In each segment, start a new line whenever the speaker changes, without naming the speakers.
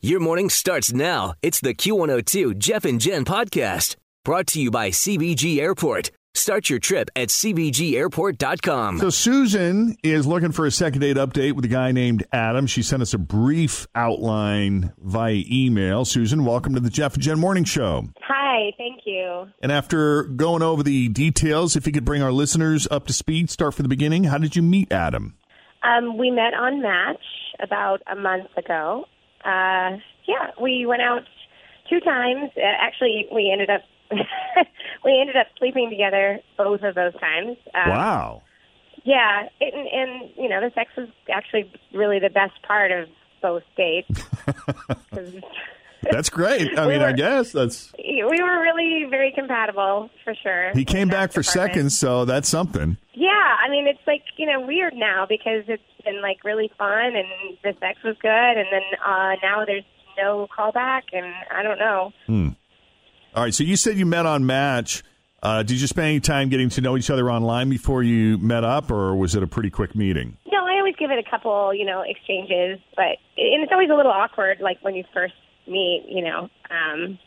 Your morning starts now. It's the Q102 Jeff and Jen podcast brought to you by CVG Airport. Start your trip at CVGAirport.com.
So Susan is looking for a second date update with a guy named Adam. She sent us a brief outline via email. Susan, welcome to the Jeff and Jen Morning Show.
Hi, thank you.
And after going over the details, if you could bring our listeners up to speed, start from the beginning. How did you meet Adam?
Um, we met on Match about a month ago. Uh, yeah, we went out two times. Uh, actually, we ended up we ended up sleeping together both of those times. Um,
wow.
Yeah, it, and, and you know the sex was actually really the best part of both dates.
That's great. I
We
mean, I guess that's.
we were really very compatible for sure.
He came back for
department.
seconds, so that's something.
Yeah, I mean it's like you know weird now because it's been like really fun and the sex was good, and then uh, now there's no callback, and I don't know. Hmm.
All right, so you said you met on Match. Uh, did you spend any time getting to know each other online before you met up, or was it a pretty quick meeting?
No, I always give it a couple, you know, exchanges, but and it's always a little awkward, like when you first meet, you know. Um,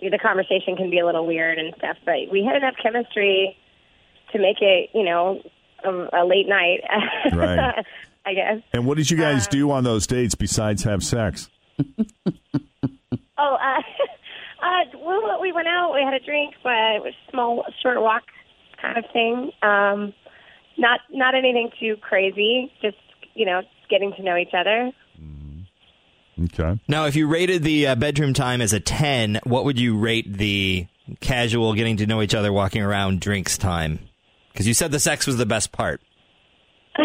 the conversation can be a little weird and stuff, but we had enough chemistry to make it, you know, a, a late night.
Right.
I guess.
And what did you guys do on those dates besides have sex?
Oh, uh, uh, well, we went out. We had a drink, but it was a small, short walk kind of thing. Um, not not anything too crazy. Just you know, getting to know each other.
Okay.
Now, if you rated the uh, bedroom time as a 10, what would you rate the casual getting to know each other, walking around drinks time? Because you said the sex was the best part.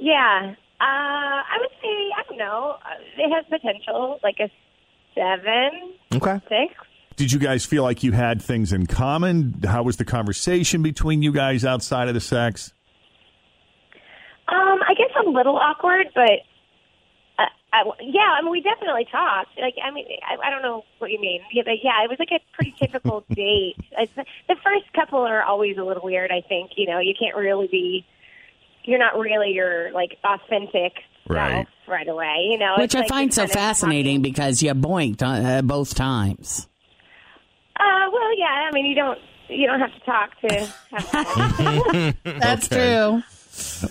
Yeah, uh, I would say I don't know. Uh, It has potential, like a seven,
Okay.
six.
Did you guys feel like you had things in common? How was the conversation between you guys outside of the sex?
Um, I guess a little awkward, but I, yeah, I mean, we definitely talked. Like, I mean, I, I don't know what you mean. Yeah, but yeah, it was like a pretty typical date. It's, the first couple are always a little weird. I think you know you can't really be. You're not really your like authentic
Right.
self right away. You know,
Which
It's
I
like
find so fascinating
talking-
because you boinked uh, both times.
Uh, well, yeah. I mean, you don't you don't have to talk to. Have fun.
That's
Okay.
true.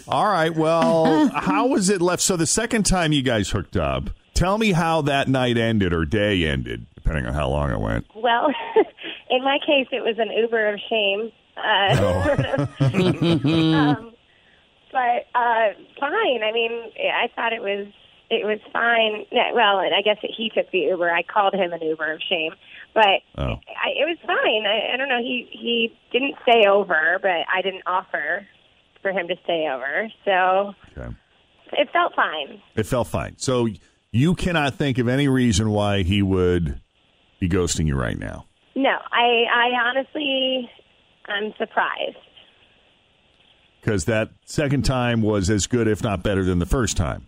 All right. Well, how was it left? So the second time you guys hooked up, tell me how that night ended or day ended, depending on how long it went.
well, in my case, it was an Uber of shame. Uh, um, but uh, fine. I mean, I thought it was it was fine. Yeah, Well, and I guess that he took the Uber. I called him an Uber of shame, but
Oh.
I, it was fine. I, I don't know. He he didn't stay over, but I didn't offer for him to stay over, so
Okay.
it felt fine.
It felt fine. So you cannot think of any reason why he would be ghosting you right now.
No, I I honestly I'm surprised.
Because that second time was as good, if not better, than the first time.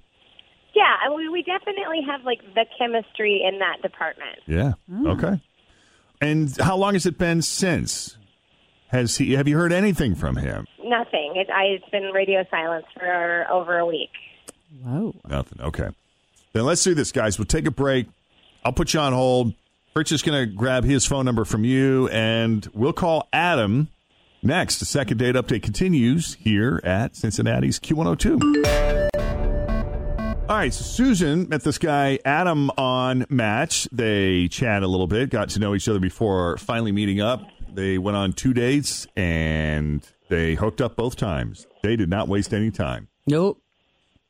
Yeah, and we we definitely have like the chemistry in that department.
Yeah. Okay. And how long has it been since? Has he? Have you heard anything from him?
Nothing. It, I, it's been radio silence for over a week.
Whoa.
Nothing. Okay. Then let's do this, guys. We'll take a break. I'll put you on hold. Rich is going to grab his phone number from you, and we'll call Adam next. The second date update continues here at Cincinnati's Q102. All right, so Susan met this guy Adam on Match. They chat a little bit, got to know each other before finally meeting up. They went on two dates and they hooked up both times. They did not waste any time.
Nope.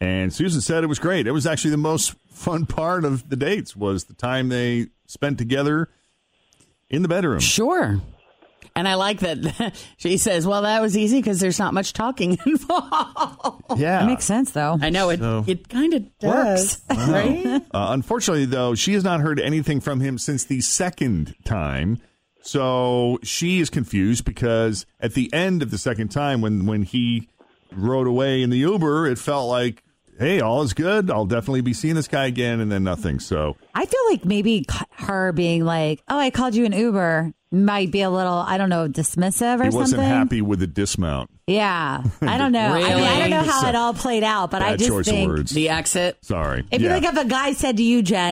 And Susan said it was great. It was actually the most fun part of the dates was the time they spent together in the bedroom.
Sure. And I like that she says, "Well, that was easy because there's not much talking involved."
Yeah.
That makes sense, though.
I know it.
So-
it kind of does, right?
Uh, unfortunately, though, she has not heard anything from him since the second time. So she is confused because at the end of the second time, when when he rode away in the Uber, it felt like, hey, all is good. I'll definitely be seeing this guy again, and then nothing. So
I feel like maybe her being like, "Oh, I called you an Uber," might be a little, I don't know, dismissive or
he wasn't happy with the dismount.
Yeah, I don't know. I mean, I don't know how it all played out, but I
Bad
just
choice
think
of words.
The exit.
Sorry.
if you
Yeah.
think if a guy said to you, Jen,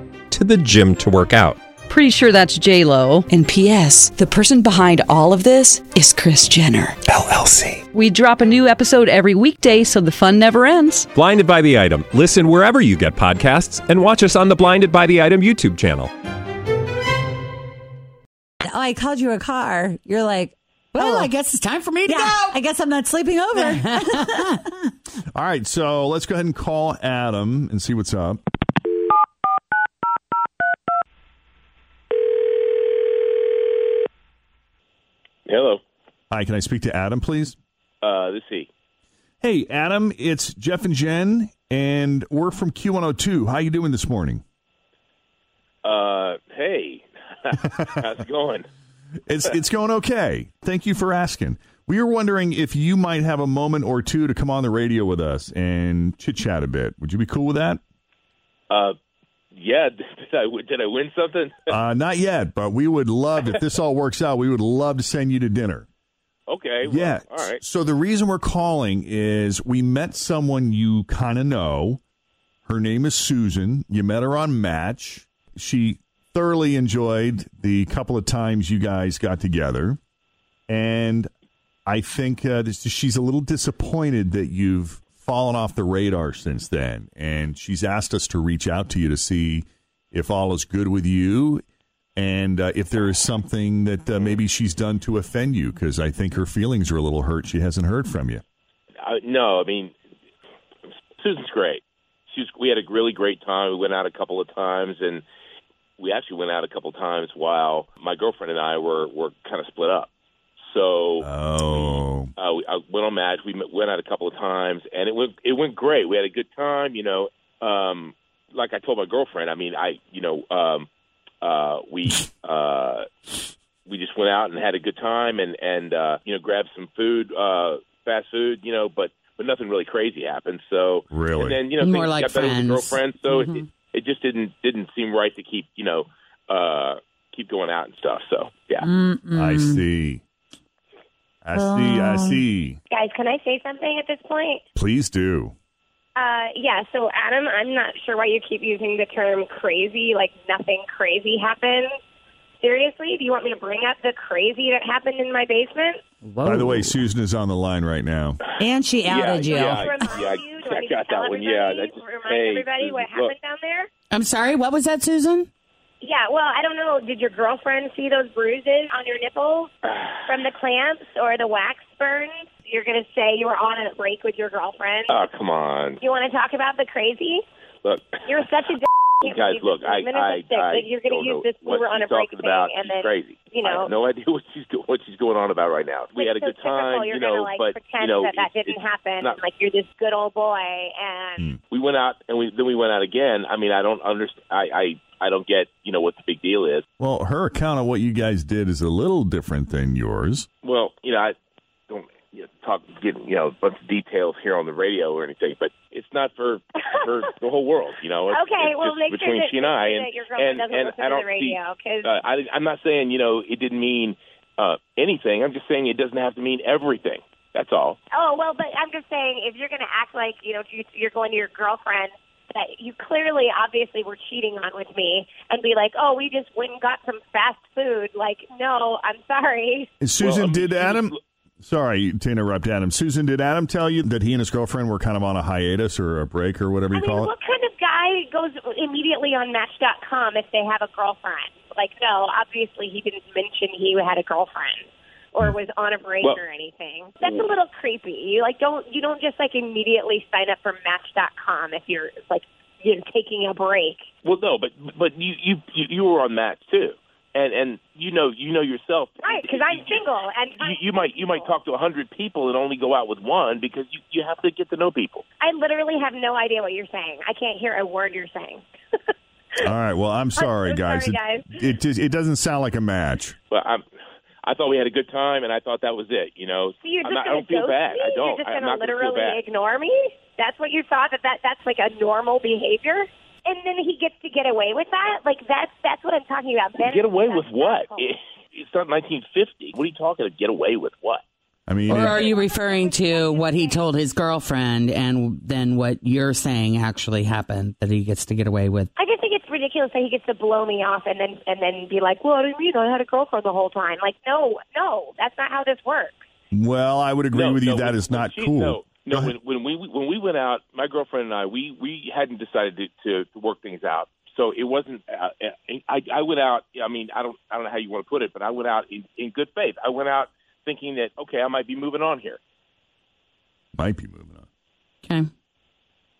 to the gym to work out.
Pretty sure that's J Lo.
And P.S. The person behind all of this is Kris Jenner.
LLC.
We drop a new episode every weekday, so the fun never ends.
Blinded by the item. Listen wherever you get podcasts, and watch us on the Blinded by the Item YouTube channel.
"Oh, I called you a car," you're like,
Well,
"Oh,
I guess it's time for me to
yeah,
go.
I guess I'm not sleeping over."
All right, so let's go ahead and call Adam and see what's up. Hi, can I speak to Adam, please?
Uh, this is he.
Hey, Adam, it's Jeff and Jen, and we're from Q102. How you doing this morning?
Uh, hey. How's it going?
It's it's going okay. Thank you for asking. We were wondering if you might have a moment or two to come on the radio with us and chit chat a bit. Would you be cool with that?
Uh, yeah. Did I did I win something?
Uh, not yet, but we would love if this all works out. We would love to send you to dinner.
Okay. well,
Yeah.
All right.
So the reason we're calling is we met someone you kind of know. Her name is Susan. You met her on Match. She thoroughly enjoyed the couple of times you guys got together. And I think uh, this, she's a little disappointed that you've fallen off the radar since then. And she's asked us to reach out to you to see if all is good with you and uh, if there is something that uh, maybe she's done to offend you, because I think her feelings are a little hurt. She hasn't heard from you.
Uh, no, I mean, Susan's great. She was, we had a really great time. We went out a couple of times, and we actually went out a couple of times while my girlfriend and I were were kind of split up. So
Oh,
uh, we, I went on match. We went out a couple of times, and it went it went great. We had a good time. You know, um, like I told my girlfriend. I mean, I you know, um, uh, we uh, we just went out and had a good time, and and uh, you know, grabbed some food, uh, fast food. You know, but but nothing really crazy happened. So
Really?
and then you know,
More like
got better with the
friends.
girlfriend. So
Mhm.
it, it just didn't didn't seem right to keep you know uh, keep going out and stuff. So yeah.
I see. I see. I see.
Guys, can I say something at this point?
Please do.
Uh, yeah, so Adam, I'm not sure why you keep using the term crazy, like nothing crazy happened. Seriously, do you want me to bring up the crazy that happened in my basement?
By the way, Susan is on the line right now.
and she outed you.
yeah,
Remind
yeah,
you? Do
I
I
got that one. Yeah,
everybody?
that just-
remind
hey,
everybody what
Susan,
happened
look.
down there.
I'm sorry. What was that, Susan?
Yeah, well, I don't know. Did your girlfriend see those bruises on your nipples from the clamps or the wax burns? You're going to say you were on a break with your girlfriend.
Oh come on,
You want to talk about the crazy?
look.
You're such a d- can't
guys,
believe
look,
this
I,
statement
I,
is.
I
Like, you're going
don't
to use
know
this we
what
were on a
she's
break
talking
thing,
about.
and
she's
then
crazy.
you
I
know.
have no idea what she's do- what she's going on about right now. We had a
so
good time,
You're
you know,
gonna, like,
but you know,
that that didn't
it's
happen.
not-
and, like you're this good old boy, and hmm.
we went out and we then we went out again. I mean, I don't understand. I, I I don't get you know what the big deal is.
Well, her account of what you guys did is a little different than yours.
Well, you know, I don't you know, talk get you know a bunch of details here on the radio or anything, but it's not for for the whole world. You know, it's,
okay,
it's
well
just
make sure
between
that,
she and I, and
that your girlfriend
and
doesn't
and
listen
I don't
the radio because
see. Uh, I, I'm not saying you know it didn't mean uh, anything. I'm just saying it doesn't have to mean everything. That's all.
Oh well, but I'm just saying if you're going to act like you know you- you're going to your girlfriend that you clearly, obviously, were cheating on with me and be like, oh, we just went and got some fast food. Like, no, I'm sorry.
And Susan, did Adam? Sorry to interrupt, Adam. Susan, did Adam tell you that he and his girlfriend were kind of on a hiatus or a break or whatever
I
you
mean,
call it?
what kind of guy goes immediately on Match.com if they have a girlfriend? Like, no, obviously he didn't mention he had a girlfriend or was on a break
Well-
or anything. That's a little creepy. You like don't you don't just like immediately sign up for Match.com if you're like you know taking a break.
Well, no, but but you you you you were on Match too, and and you know you know yourself.
Right, because I'm single and
You, you might you might talk to a hundred people and only go out with one because you you have to get to know people.
I literally have no idea what you're saying. I can't hear a word you're saying.
All right. Well, I'm sorry,
so
guys.
sorry,
It-
guys.
It, just, it doesn't sound like a match.
But I'm. I thought we had a good time, and I thought that was it. You know,
So you're
I'm
just
not, I
gonna
don't feel bad.
me?
I don't.
You're just
I'm
gonna
not gonna
literally ignore me? That's what you thought that, that that's like a normal behavior? And then he gets to get away with that? Like that's that's what I'm talking about. Men
Get away with what? It, it's not 1950. What are you talking about? Get away with what?
I mean,
Or
it-
are you referring to what he told his girlfriend and then what you're saying actually happened that he gets to get away with?
I just think it's ridiculous that he gets to blow me off and then and then be like, "Well, what do you mean? I had a girlfriend the whole time." Like, no, no, that's not how this works.
well, I would agree
No,
with you.
no,
That
when-
is not
she-
cool.
No, no. When, when we when we went out, my girlfriend and I, we we hadn't decided to, to, to work things out. So it wasn't. Uh, I I went out. I mean, I don't I don't know how you want to put it, but I went out in, in good faith. I went out thinking that okay, I might be moving on here.
Might be moving on.
Okay.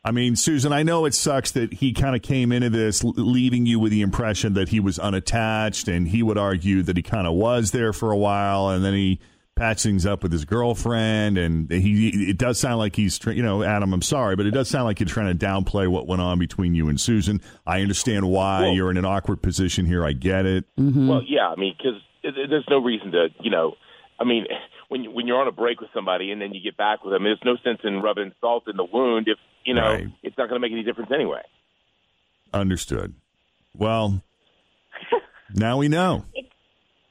I mean, Susan, I know it sucks that he kind of came into this leaving you with the impression that he was unattached, and he would argue that he kind of was there for a while, and then he patched things up with his girlfriend, and he. It does sound like he's, tr- you know, Adam. I'm sorry, but it does sound like you're trying to downplay what went on between you and Susan. I understand why
Well-
you're in an awkward position here. I get it. Mm-hmm.
Well, yeah, I mean, because there's no reason to, you know, I mean, when you, when you're on a break with somebody and then you get back with them, there's no sense in rubbing salt in the wound if you know
Right.
it's not going to make any difference anyway.
Understood. Well, now we know.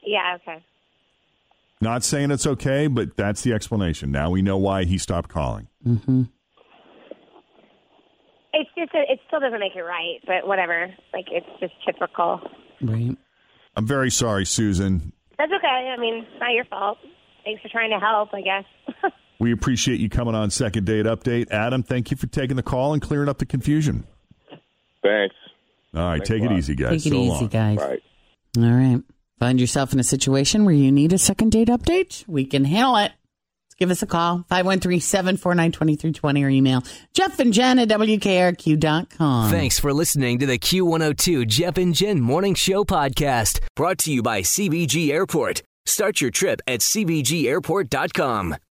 Yeah, okay.
Not saying it's okay, but that's the explanation. Now we know why he stopped calling.
Mm-hmm.
It's just a, it still doesn't make it right, but whatever. Like it's just typical.
Right.
I'm very sorry, Susan.
That's okay. I mean, it's not your fault. Thanks for trying to help, I guess.
We appreciate you coming on Second Date Update. Adam, thank you for taking the call and clearing up the confusion.
Thanks.
All right,
Thanks
take it easy, guys.
Take it
So
easy,
long.
guys.
Right.
All right. Find yourself in a situation where you need a second date update? We can handle it. Give us a call, 513-749-2320 or email Jeff and Jen at WKRQ.com.
Thanks for listening to the Q102 Jeff and Jen Morning Show podcast, brought to you by CVG Airport. Start your trip at CVGAirport.com.